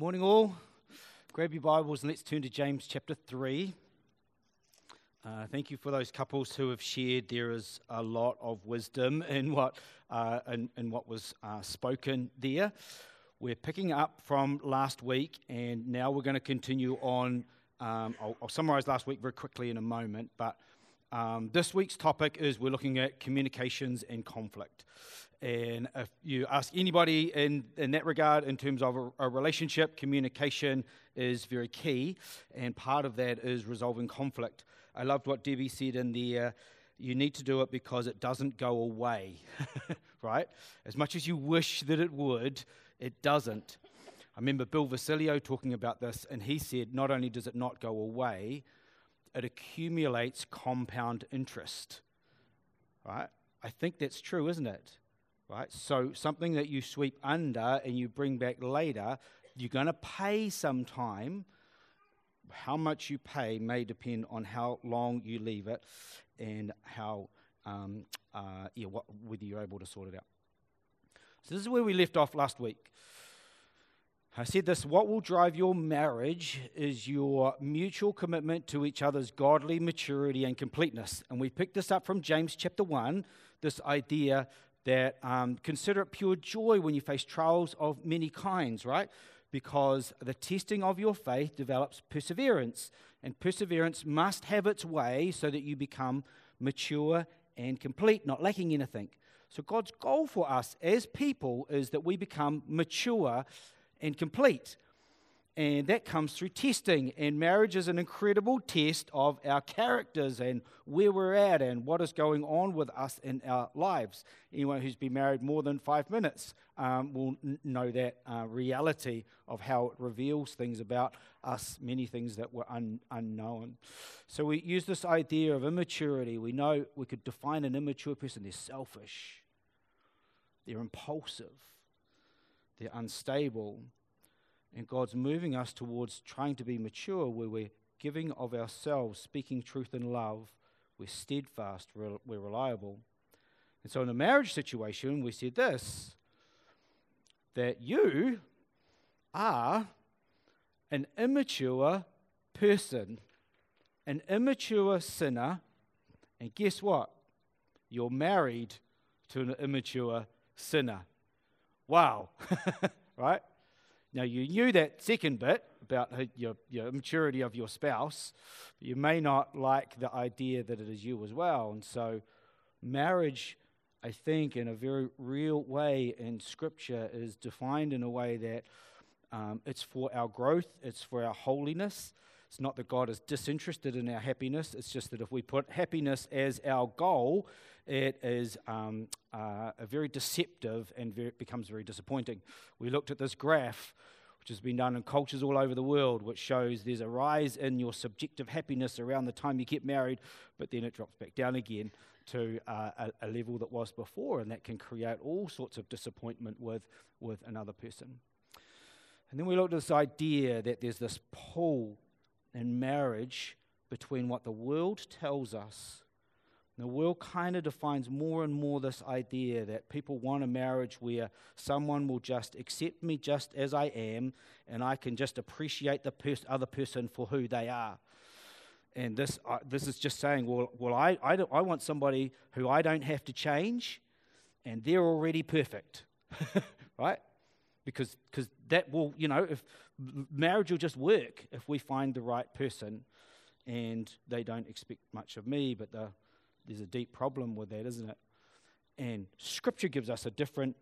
Morning, all. Grab your Bibles and let's turn to James chapter 3. Uh, thank you for those couples who have shared. There is a lot of wisdom in what, uh, in, in what was uh, spoken there. We're picking up from last week, and now we're going to continue on. Um, I'll, I'll summarize last week very quickly in a moment, but um, this week's topic is we're looking at communications and conflict. And if you ask anybody in, in that regard, in terms of a, a, relationship, communication is very key. And part of that is resolving conflict. I loved what Debbie said in there. You need to do it because it doesn't go away, right? As much as you wish that it would, it doesn't. I remember Bill Vasilio talking about this, and he said not only does it not go away, it accumulates compound interest, right? I think that's true, isn't it? right? So something that you sweep under and you bring back later, you're going to pay some time. How much you pay may depend on how long you leave it and how, um, uh, yeah, what, whether you're able to sort it out. So this is where we left off last week. I said this what will drive your marriage is your mutual commitment to each other's godly maturity and completeness. And we picked this up from James chapter 1, this idea that um, consider it pure joy when you face trials of many kinds, right? Because the testing of your faith develops perseverance, and perseverance must have its way so that you become mature and complete, not lacking anything. So, God's goal for us as people is that we become mature and complete. And that comes through testing. And marriage is an incredible test of our characters and where we're at and what is going on with us in our lives. Anyone who's been married more than five minutes um, will n- know that uh, reality of how it reveals things about us, many things that were un- unknown. So we use this idea of immaturity. We know we could define an immature person they're selfish, they're impulsive, they're unstable and God's moving us towards trying to be mature where we're giving of ourselves, speaking truth in love, we're steadfast, we're reliable. And so in a marriage situation, we said this that you are an immature person, an immature sinner, and guess what? You're married to an immature sinner. Wow, right? Now, you knew that second bit about your, your maturity of your spouse, but you may not like the idea that it is you as well. And so, marriage, I think, in a very real way in Scripture, is defined in a way that um, it's for our growth, it's for our holiness. It's not that God is disinterested in our happiness, it's just that if we put happiness as our goal, it is um, uh, very deceptive and very, becomes very disappointing. We looked at this graph, which has been done in cultures all over the world, which shows there's a rise in your subjective happiness around the time you get married, but then it drops back down again to uh, a, a level that was before, and that can create all sorts of disappointment with, with another person. And then we looked at this idea that there's this pull in marriage between what the world tells us the world kind of defines more and more this idea that people want a marriage where someone will just accept me just as I am and I can just appreciate the pers- other person for who they are. And this, uh, this is just saying, well, well I, I, I want somebody who I don't have to change and they're already perfect, right? Because cause that will, you know, if marriage will just work if we find the right person and they don't expect much of me, but the there's a deep problem with that, isn't it? And Scripture gives us a different,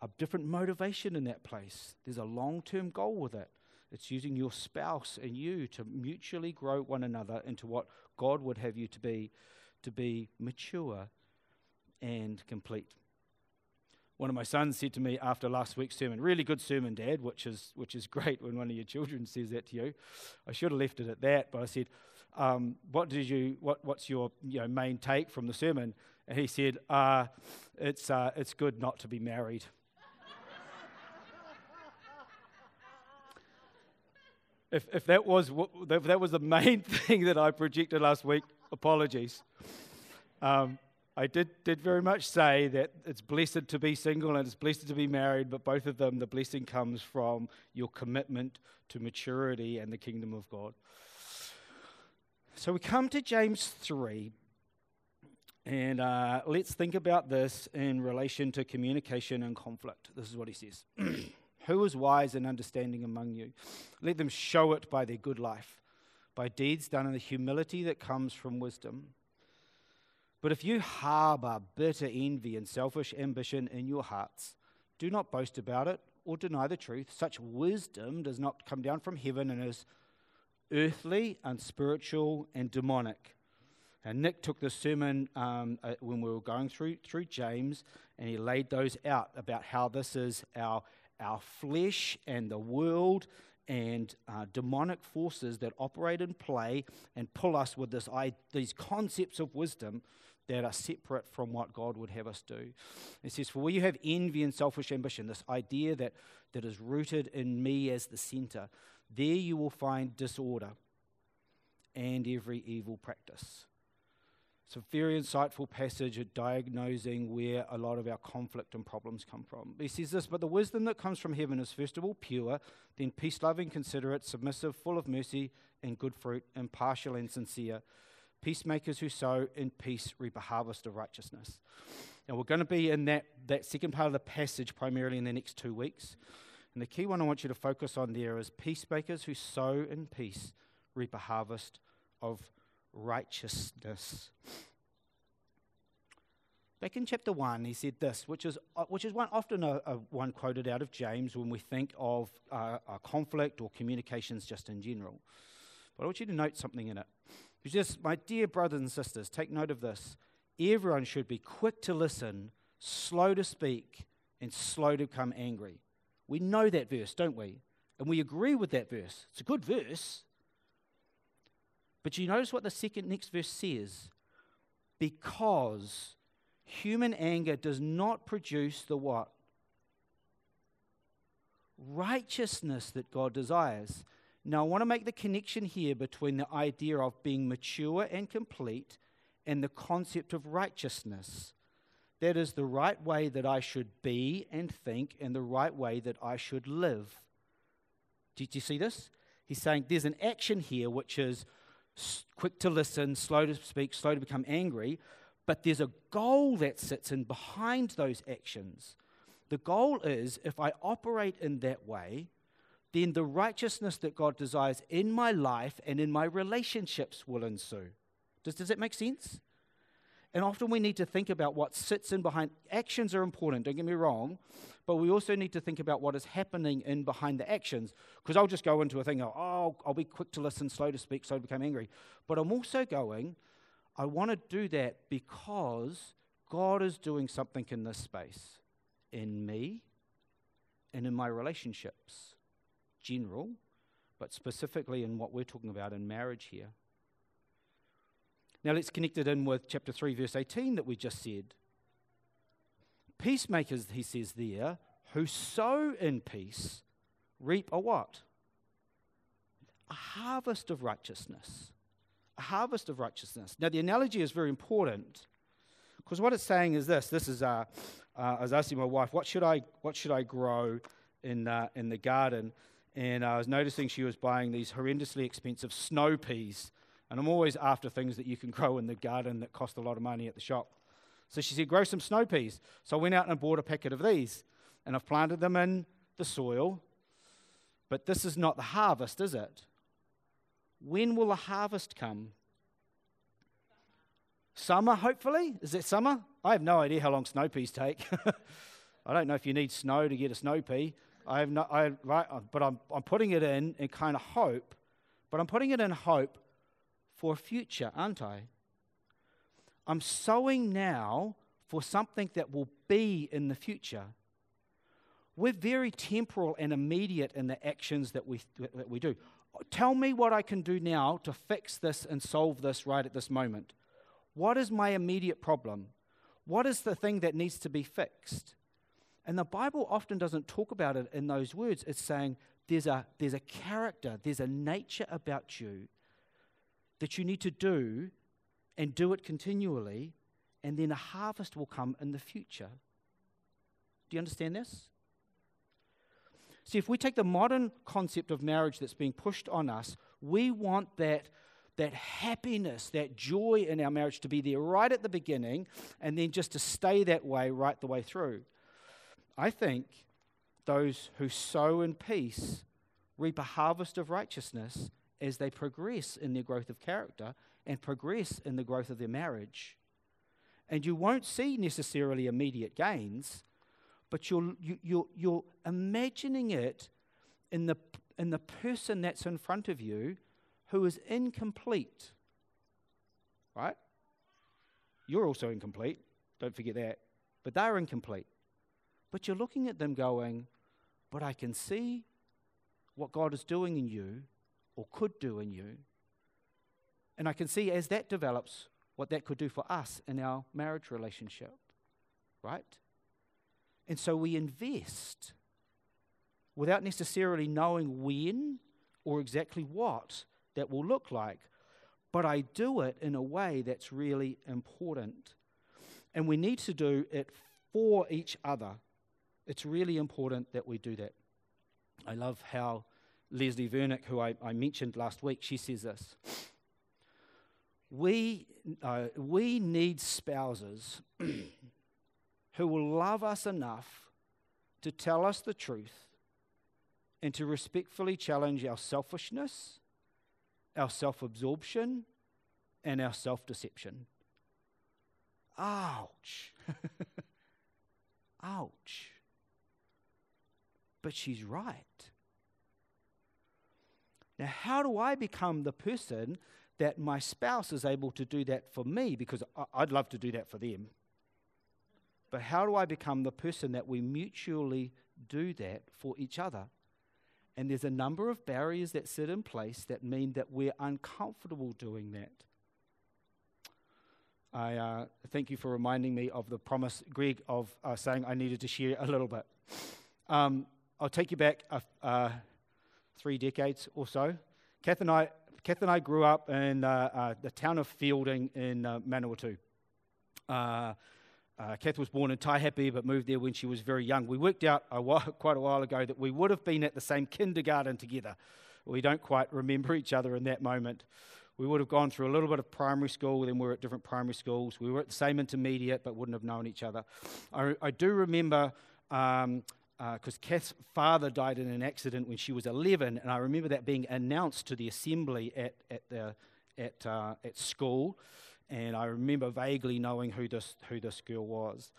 a different motivation in that place. There's a long term goal with it. It's using your spouse and you to mutually grow one another into what God would have you to be, to be mature and complete. One of my sons said to me after last week's sermon, really good sermon, Dad, which is, which is great when one of your children says that to you. I should have left it at that, but I said, um, what did you, what, what's your you know, main take from the sermon? And he said, uh, it's, uh, it's good not to be married. if, if, that was, if that was the main thing that I projected last week, apologies. Um, I did, did very much say that it's blessed to be single and it's blessed to be married, but both of them, the blessing comes from your commitment to maturity and the kingdom of God. So we come to James 3, and uh, let's think about this in relation to communication and conflict. This is what he says Who is wise and understanding among you? Let them show it by their good life, by deeds done in the humility that comes from wisdom. But if you harbor bitter envy and selfish ambition in your hearts, do not boast about it or deny the truth. Such wisdom does not come down from heaven and is earthly, and spiritual and demonic. And Nick took the sermon um, uh, when we were going through, through James, and he laid those out about how this is our, our flesh and the world and uh, demonic forces that operate and play and pull us with this, these concepts of wisdom that are separate from what God would have us do. It says, For where you have envy and selfish ambition, this idea that, that is rooted in me as the center, there you will find disorder and every evil practice. It's a very insightful passage at diagnosing where a lot of our conflict and problems come from. He says this, but the wisdom that comes from heaven is first of all pure, then peace loving, considerate, submissive, full of mercy and good fruit, impartial and sincere. Peacemakers who sow in peace reap a harvest of righteousness. Now, we're going to be in that, that second part of the passage primarily in the next two weeks. And the key one I want you to focus on there is peacemakers who sow in peace reap a harvest of righteousness. Back in chapter 1, he said this, which is, uh, which is one, often a, a one quoted out of James when we think of uh, conflict or communications just in general. But I want you to note something in it. He says, My dear brothers and sisters, take note of this. Everyone should be quick to listen, slow to speak, and slow to become angry. We know that verse, don't we? And we agree with that verse. It's a good verse. But you notice what the second next verse says? Because human anger does not produce the what? Righteousness that God desires. Now, I want to make the connection here between the idea of being mature and complete and the concept of righteousness. That is the right way that I should be and think, and the right way that I should live. Did you see this? He's saying there's an action here which is quick to listen, slow to speak, slow to become angry, but there's a goal that sits in behind those actions. The goal is if I operate in that way, then the righteousness that God desires in my life and in my relationships will ensue. Does, does that make sense? And often we need to think about what sits in behind. Actions are important, don't get me wrong, but we also need to think about what is happening in behind the actions. Because I'll just go into a thing, oh, I'll be quick to listen, slow to speak, slow to become angry. But I'm also going, I want to do that because God is doing something in this space, in me and in my relationships general, but specifically in what we're talking about in marriage here. Now let's connect it in with chapter 3, verse 18 that we just said. Peacemakers, he says there, who sow in peace reap a what? A harvest of righteousness. A harvest of righteousness. Now the analogy is very important because what it's saying is this. This is, uh, uh, I was asking my wife, what should I, what should I grow in, uh, in the garden? and I was noticing she was buying these horrendously expensive snow peas. And I'm always after things that you can grow in the garden that cost a lot of money at the shop. So she said, Grow some snow peas. So I went out and bought a packet of these, and I've planted them in the soil. But this is not the harvest, is it? When will the harvest come? Summer, hopefully? Is it summer? I have no idea how long snow peas take. I don't know if you need snow to get a snow pea. I have not, I, right, but I'm, I'm putting it in and kind of hope, but I'm putting it in hope for a future, aren't I? I'm sowing now for something that will be in the future. We're very temporal and immediate in the actions that we, that we do. Tell me what I can do now to fix this and solve this right at this moment. What is my immediate problem? What is the thing that needs to be fixed? And the Bible often doesn't talk about it in those words. It's saying there's a, there's a character, there's a nature about you that you need to do and do it continually and then a harvest will come in the future. Do you understand this? See, if we take the modern concept of marriage that's being pushed on us, we want that, that happiness, that joy in our marriage to be there right at the beginning and then just to stay that way right the way through. I think those who sow in peace reap a harvest of righteousness as they progress in their growth of character and progress in the growth of their marriage. And you won't see necessarily immediate gains, but you're, you, you're, you're imagining it in the, in the person that's in front of you who is incomplete. Right? You're also incomplete. Don't forget that. But they're incomplete. But you're looking at them going, but I can see what God is doing in you or could do in you. And I can see as that develops what that could do for us in our marriage relationship. Right? And so we invest without necessarily knowing when or exactly what that will look like. But I do it in a way that's really important. And we need to do it for each other. It's really important that we do that. I love how Leslie Vernick, who I, I mentioned last week, she says this. We, uh, we need spouses who will love us enough to tell us the truth and to respectfully challenge our selfishness, our self absorption, and our self deception. Ouch. Ouch. But she's right. Now, how do I become the person that my spouse is able to do that for me? Because I'd love to do that for them. But how do I become the person that we mutually do that for each other? And there's a number of barriers that sit in place that mean that we're uncomfortable doing that. I uh, thank you for reminding me of the promise, Greg, of uh, saying I needed to share a little bit. Um, I'll take you back uh, uh three decades or so. Kath and I, Kath and I grew up in uh, uh, the town of Feilding in Manawatu. Uh, Kath was born in Taihape but moved there when she was very young. We worked out a while, quite a while ago that we would have been at the same kindergarten together. We don't quite remember each other in that moment. We would have gone through a little bit of primary school, then we were at different primary schools. We were at the same intermediate but wouldn't have known each other. I, I do remember because uh, Kath's father died in an accident when she was 11, and I remember that being announced to the assembly at, at, the, at, uh, at school and I remember vaguely knowing who this, who this girl was.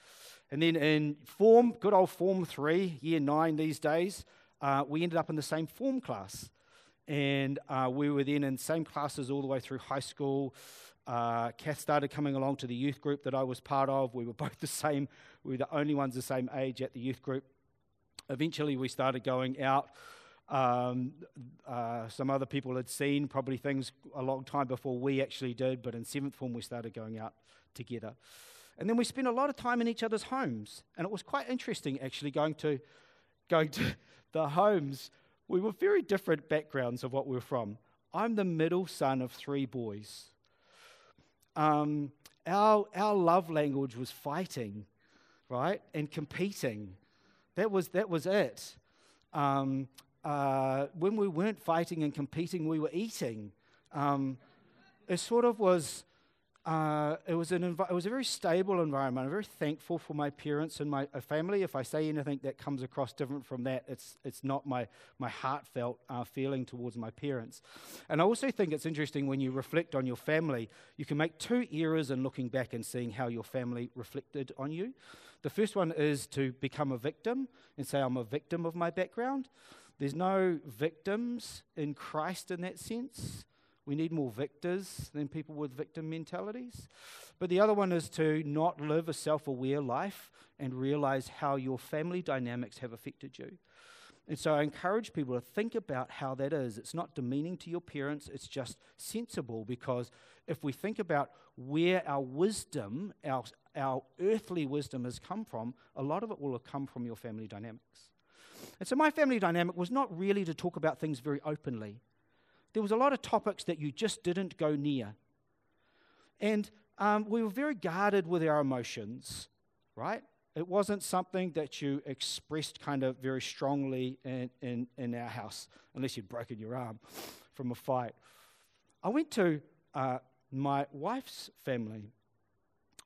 And then in form, good old Form 3, year 9 these days, uh, we ended up in the same form class. And uh, we were then in same classes all the way through high school. Uh, Kath started coming along to the youth group that I was part of. We were both the same, we were the only ones the same age at the youth group. Eventually, we started going out um, uh, some other people had seen probably things a long time before we actually did, but in seventh form we started going out together. And then we spent a lot of time in each other's homes, and it was quite interesting actually going to going to the homes. We were very different backgrounds of what we were from. I'm the middle son of three boys. Um, our, our love language was fighting, right, and competing. That was, that was it. Um, uh, when we weren't fighting and competing, we were eating. Um, it sort of was. Uh, it was an envi- it was a very stable environment. I'm very thankful for my parents and my uh, family. If I say anything that comes across different from that, it's it's not my my heartfelt uh, feeling towards my parents. And I also think it's interesting when you reflect on your family, you can make two errors in looking back and seeing how your family reflected on you. The first one is to become a victim and say I'm a victim of my background. There's no victims in Christ in that sense. We need more victors than people with victim mentalities. But the other one is to not live a self aware life and realize how your family dynamics have affected you. And so I encourage people to think about how that is. It's not demeaning to your parents, it's just sensible because if we think about where our wisdom, our, our earthly wisdom has come from, a lot of it will have come from your family dynamics. And so my family dynamic was not really to talk about things very openly. There was a lot of topics that you just didn't go near. And um, we were very guarded with our emotions, right? It wasn't something that you expressed kind of very strongly in, in, in our house, unless you'd broken your arm from a fight. I went to uh, my wife's family,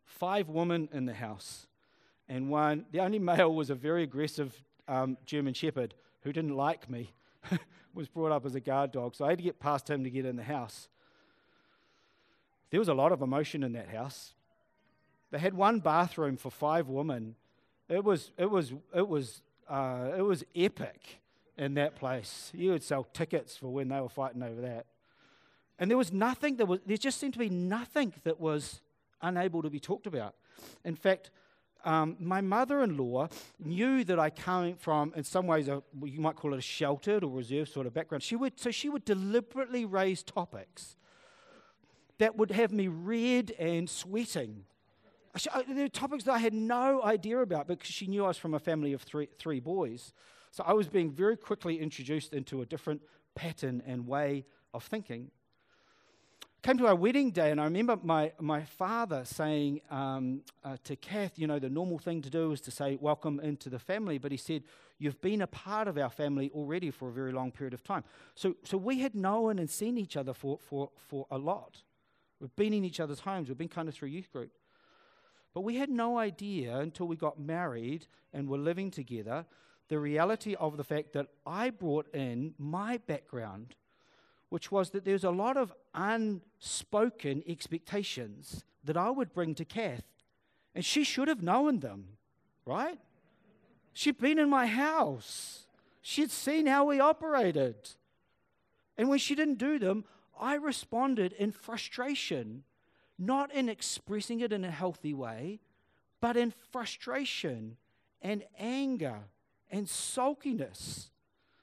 five women in the house, and one, the only male was a very aggressive um, German Shepherd who didn't like me, was brought up as a guard dog, so I had to get past him to get in the house. There was a lot of emotion in that house. They had one bathroom for five women. It was, it was, it was, uh, it was epic in that place. You would sell tickets for when they were fighting over that. And there was nothing that was, there just seemed to be nothing that was unable to be talked about. In fact, um, my mother in law knew that I came from, in some ways, a, you might call it a sheltered or reserved sort of background. She would, so she would deliberately raise topics that would have me red and sweating there were topics that I had no idea about because she knew I was from a family of three, three boys. So I was being very quickly introduced into a different pattern and way of thinking. Came to our wedding day, and I remember my, my father saying um, uh, to Kath, you know, the normal thing to do is to say, Welcome into the family. But he said, You've been a part of our family already for a very long period of time. So, so we had known and seen each other for, for, for a lot. We've been in each other's homes, we've been kind of through youth group. But we had no idea until we got married and were living together the reality of the fact that I brought in my background, which was that there's a lot of unspoken expectations that I would bring to Kath. And she should have known them, right? She'd been in my house, she'd seen how we operated. And when she didn't do them, I responded in frustration not in expressing it in a healthy way, but in frustration and anger and sulkiness.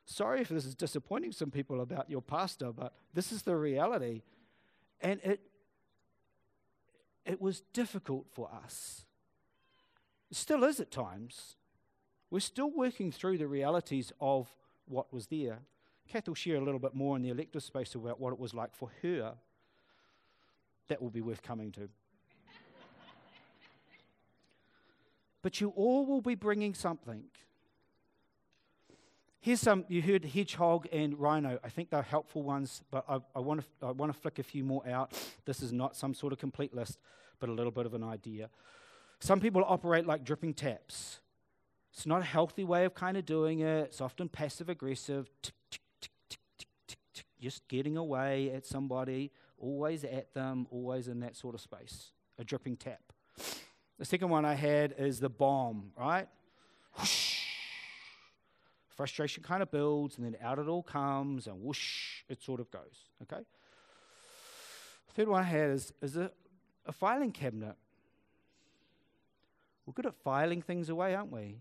Sorry if this is disappointing some people about your pastor, but this is the reality. And it, it was difficult for us. It still is at times. We're still working through the realities of what was there. Kath will share a little bit more in the elective space about what it was like for her that will be worth coming to. but you all will be bringing something. Here's some, you heard hedgehog and rhino. I think they're helpful ones, but I, I want to flick a few more out. This is not some sort of complete list, but a little bit of an idea. Some people operate like dripping taps. It's not a healthy way of kind of doing it. It's often passive aggressive, just getting away at somebody always at them, always in that sort of space, a dripping tap. The second one I had is the bomb, right? Whoosh. Frustration kind of builds, and then out it all comes, and whoosh, it sort of goes, okay? Third one I had is, is a, a filing cabinet. We're good at filing things away, aren't we?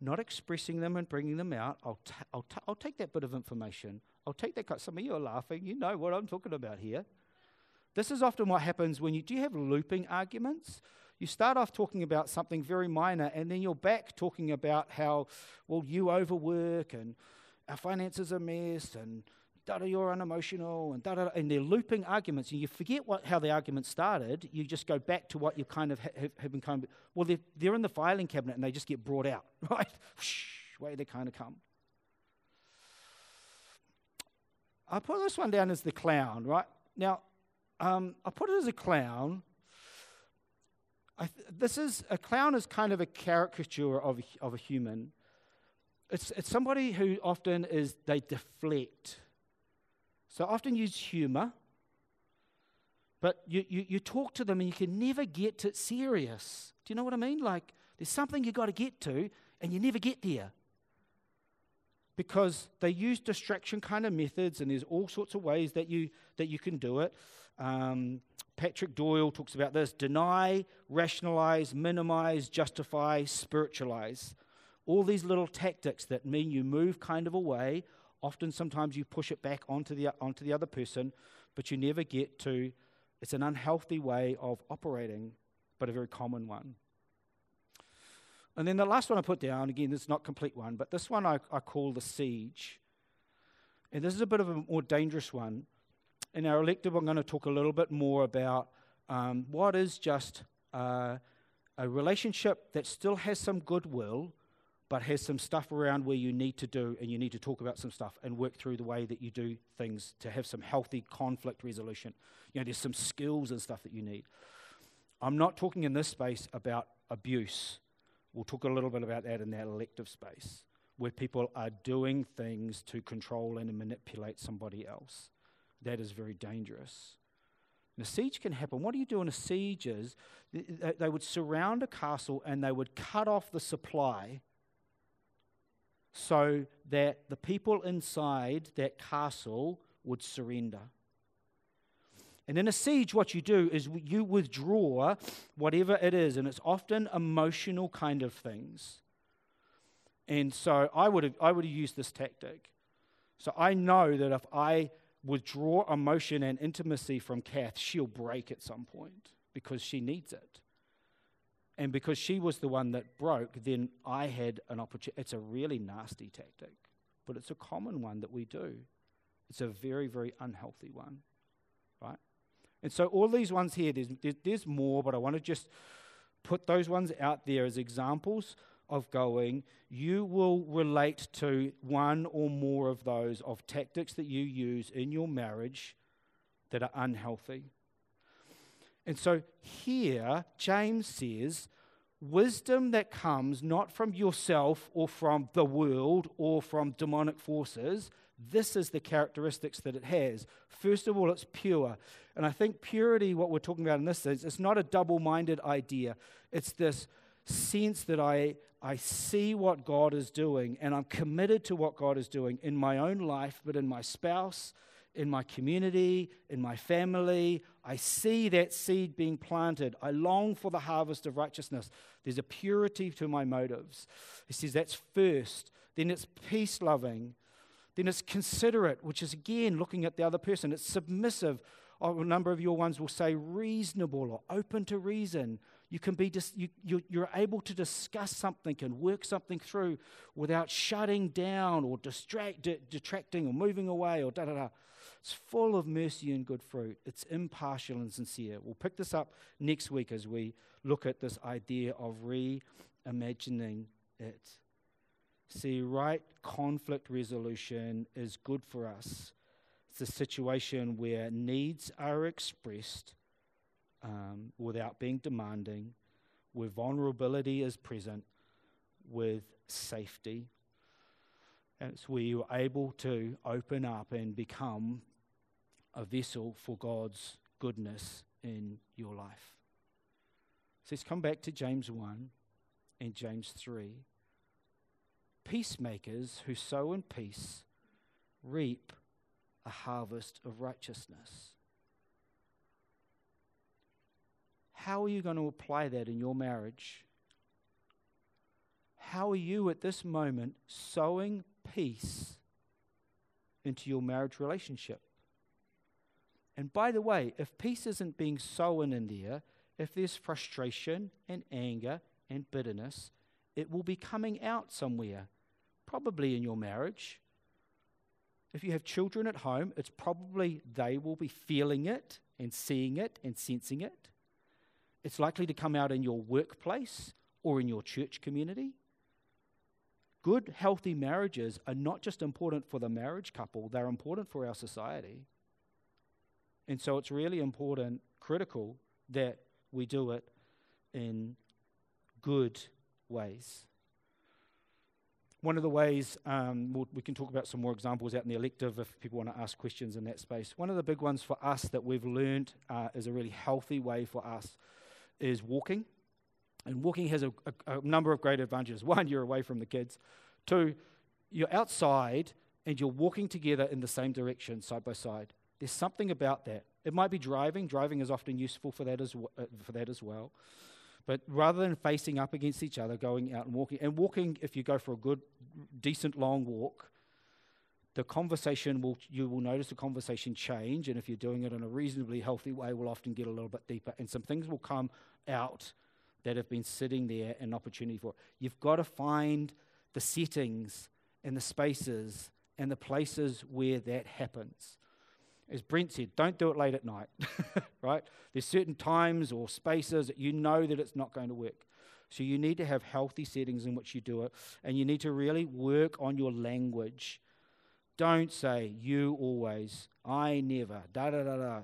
Not expressing them and bringing them out. I'll, t- I'll, t- I'll take that bit of information. I'll take that. Some of you are laughing. You know what I'm talking about here. This is often what happens when you do you have looping arguments. You start off talking about something very minor, and then you're back talking about how, well, you overwork and our finances are a mess, and da da, you're unemotional, and da da, and they're looping arguments, and you forget what how the argument started. You just go back to what you kind of have, have been kind of. Well, they're, they're in the filing cabinet, and they just get brought out, right? Way they kind of come. I put this one down as the clown, right? Now, um, I put it as a clown. Th- this is a clown is kind of a caricature of of a human. It's, it's somebody who often is they deflect. So often use humor, but you, you, you talk to them and you can never get to serious. Do you know what I mean? Like there's something you've got to get to, and you never get there because they use distraction kind of methods, and there's all sorts of ways that you that you can do it. Um, Patrick Doyle talks about this: deny, rationalize, minimize, justify, spiritualize. All these little tactics that mean you move kind of away. Often, sometimes you push it back onto the onto the other person, but you never get to. It's an unhealthy way of operating, but a very common one. And then the last one I put down, again, it's not complete one, but this one I, I call the siege. And this is a bit of a more dangerous one. In our elective, I'm going to talk a little bit more about Um, what is just uh, a relationship that still has some goodwill, but has some stuff around where you need to do and you need to talk about some stuff and work through the way that you do things to have some healthy conflict resolution. You know, there's some skills and stuff that you need. I'm not talking in this space about abuse. We'll talk a little bit about that in that elective space, where people are doing things to control and manipulate somebody else. That is very dangerous. And a siege can happen. What do you do in a siege is they would surround a castle and they would cut off the supply so that the people inside that castle would surrender. And in a siege, what you do is you withdraw whatever it is, and it's often emotional kind of things. And so I would have, I would have used this tactic. So I know that if I withdraw emotion and intimacy from Kath, she'll break at some point because she needs it. And because she was the one that broke, then I had an opportunity. It's a really nasty tactic, but it's a common one that we do. It's a very, very unhealthy one, right? And so all these ones here, there's, there's more, but I want to just put those ones out there as examples of going, you will relate to one or more of those of tactics that you use in your marriage that are unhealthy. And so here, James says, wisdom that comes not from yourself or from the world or from demonic forces, this is the characteristics that it has. First of all, it's pure. And I think purity, what we're talking about in this is, it's not a double minded idea. It's this sense that I, I see what God is doing and I'm committed to what God is doing in my own life, but in my spouse, in my community, in my family. I see that seed being planted. I long for the harvest of righteousness. There's a purity to my motives. He says that's first. Then it's peace loving. Then it's considerate, which is again looking at the other person. It's submissive. A number of your ones will say reasonable or open to reason. You can be dis- you, you, you're able to discuss something and work something through without shutting down or distract, detracting or moving away or da da da. It's full of mercy and good fruit. It's impartial and sincere. We'll pick this up next week as we look at this idea of reimagining it. See, right conflict resolution is good for us. It's a situation where needs are expressed um, without being demanding, where vulnerability is present, with safety. And it's where you're able to open up and become a vessel for God's goodness in your life. So let's come back to James 1 and James 3. Peacemakers who sow in peace reap a harvest of righteousness. How are you going to apply that in your marriage? How are you at this moment sowing peace into your marriage relationship? And by the way, if peace isn't being sown in there, if there's frustration and anger and bitterness, it will be coming out somewhere, probably in your marriage. If you have children at home, it's probably they will be feeling it and seeing it and sensing it. It's likely to come out in your workplace or in your church community. Good, healthy marriages are not just important for the marriage couple, they're important for our society. And so it's really important, critical, that we do it in good ways. One of the ways, um, we'll, we can talk about some more examples out in the elective if people want to ask questions in that space. One of the big ones for us that we've learned uh, is a really healthy way for us is walking. And walking has a, a, a number of great advantages. One, you're away from the kids. Two, you're outside and you're walking together in the same direction, side by side. There's something about that. It might be driving. Driving is often useful for that as, w- uh, for that as well. But rather than facing up against each other, going out and walking, and walking, if you go for a good, decent long walk, the conversation will, you will notice the conversation change. And if you're doing it in a reasonably healthy way, will often get a little bit deeper. And some things will come out that have been sitting there an opportunity for. You've got to find the settings and the spaces and the places where that happens. As Brent said, don't do it late at night, right? There's certain times or spaces that you know that it's not going to work. So you need to have healthy settings in which you do it, and you need to really work on your language. Don't say you always, I never, da da da da.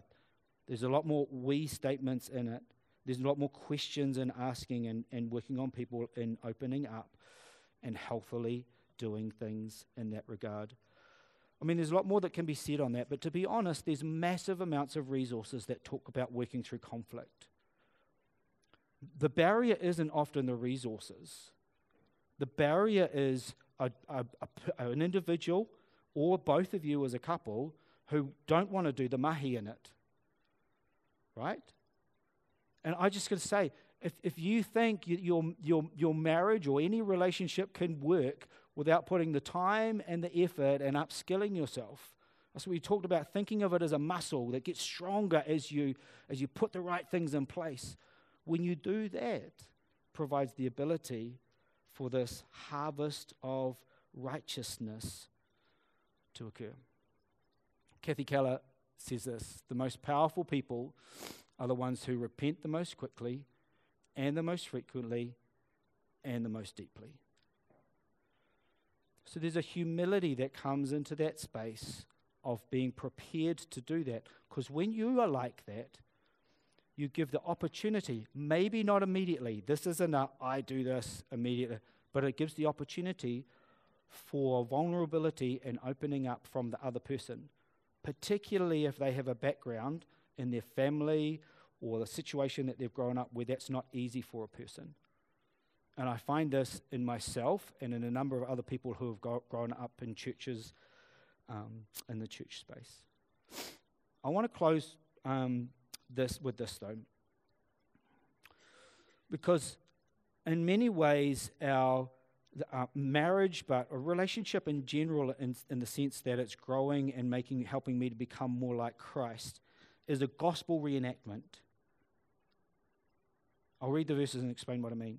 There's a lot more we statements in it. There's a lot more questions and asking and, and working on people in opening up and healthily doing things in that regard. I mean, there's a lot more that can be said on that, but to be honest, there's massive amounts of resources that talk about working through conflict. The barrier isn't often the resources, the barrier is a, a, a, an individual or both of you as a couple who don't want to do the mahi in it. Right? And I just got to say, if, if you think your, your, your marriage or any relationship can work without putting the time and the effort and upskilling yourself. That's what we talked about, thinking of it as a muscle that gets stronger as you, as you put the right things in place. When you do that, provides the ability for this harvest of righteousness to occur. Kathy Keller says this the most powerful people are the ones who repent the most quickly and the most frequently and the most deeply. So there's a humility that comes into that space of being prepared to do that. Because when you are like that, you give the opportunity, maybe not immediately. This isn't a I do this immediately, but it gives the opportunity for vulnerability and opening up from the other person, particularly if they have a background in their family or the situation that they've grown up where that's not easy for a person. And I find this in myself and in a number of other people who have grown up in churches um, in the church space. I want to close um, this with this though, because in many ways our uh, marriage, but a relationship in general, in, in the sense that it's growing and making, helping me to become more like Christ, is a gospel reenactment. I'll read the verses and explain what I mean.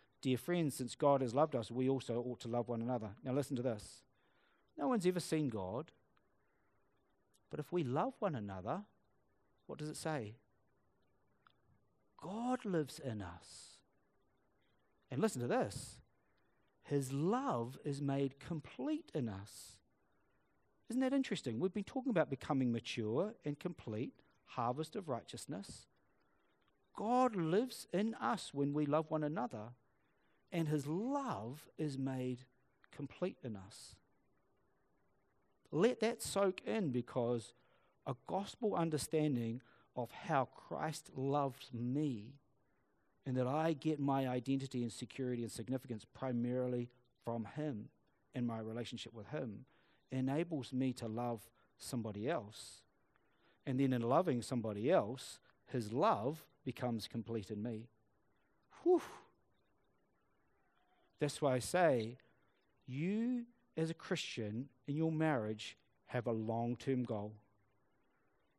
Dear friends, since God has loved us, we also ought to love one another. Now, listen to this. No one's ever seen God. But if we love one another, what does it say? God lives in us. And listen to this His love is made complete in us. Isn't that interesting? We've been talking about becoming mature and complete, harvest of righteousness. God lives in us when we love one another and his love is made complete in us. Let that soak in because a gospel understanding of how Christ loves me and that I get my identity and security and significance primarily from him and my relationship with him enables me to love somebody else. And then in loving somebody else, his love becomes complete in me. Whew. That's why I say, you as a Christian in your marriage have a long term goal.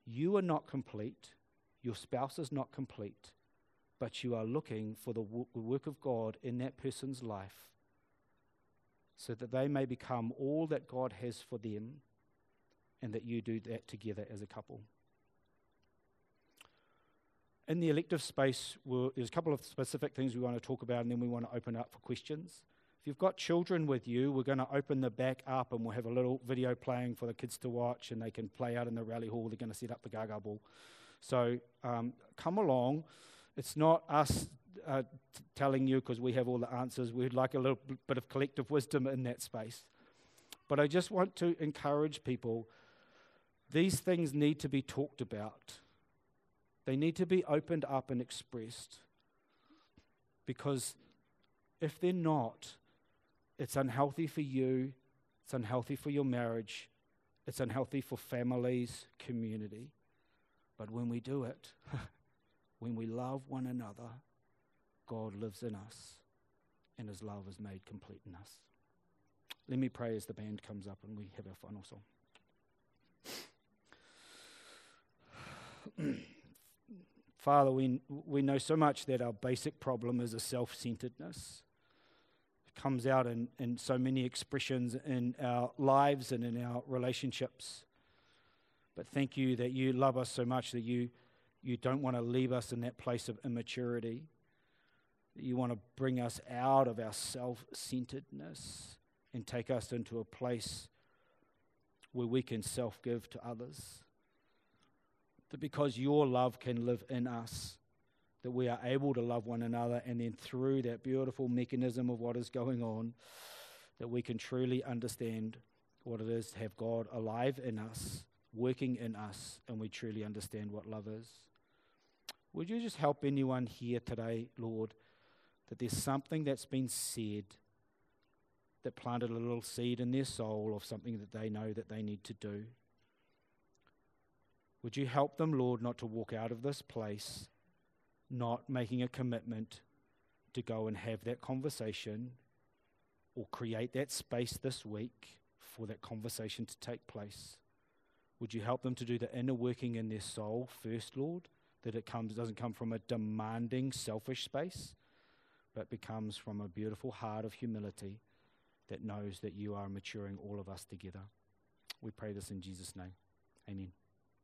You are not complete, your spouse is not complete, but you are looking for the work of God in that person's life so that they may become all that God has for them and that you do that together as a couple in the elective space, we'll, there's a couple of specific things we want to talk about, and then we want to open up for questions. If you've got children with you, we're going to open the back up and we'll have a little video playing for the kids to watch, and they can play out in the rally hall. They're going to set up the Gaga ball. So um, come along. It's not us uh, t- telling you because we have all the answers. We'd like a little b- bit of collective wisdom in that space. But I just want to encourage people these things need to be talked about. They need to be opened up and expressed. Because if they're not, it's unhealthy for you, it's unhealthy for your marriage, It's unhealthy for families, community. But when we do it, when we love one another, God lives in us and his love is made complete in us. Let me pray as the band comes up and we have our final song. Father, we, we know so much that our basic problem is a self centeredness. It comes out in, in so many expressions in our lives and in our relationships. But thank you that you love us so much that you, you don't want to leave us in that place of immaturity. That you want to bring us out of our self centeredness and take us into a place where we can self give to others that because your love can live in us, that we are able to love one another, and then through that beautiful mechanism of what is going on, that we can truly understand what it is to have God alive in us, working in us, and we truly understand what love is. Would you just help anyone here today, Lord, that there's something that's been said that planted a little seed in their soul of something that they know that they need to do? Would you help them, Lord, not to walk out of this place, not making a commitment to go and have that conversation or create that space this week for that conversation to take place? Would you help them to do the inner working in their soul first, Lord? That it comes doesn't come from a demanding, selfish space, but becomes from a beautiful heart of humility that knows that you are maturing all of us together. We pray this in Jesus' name. Amen.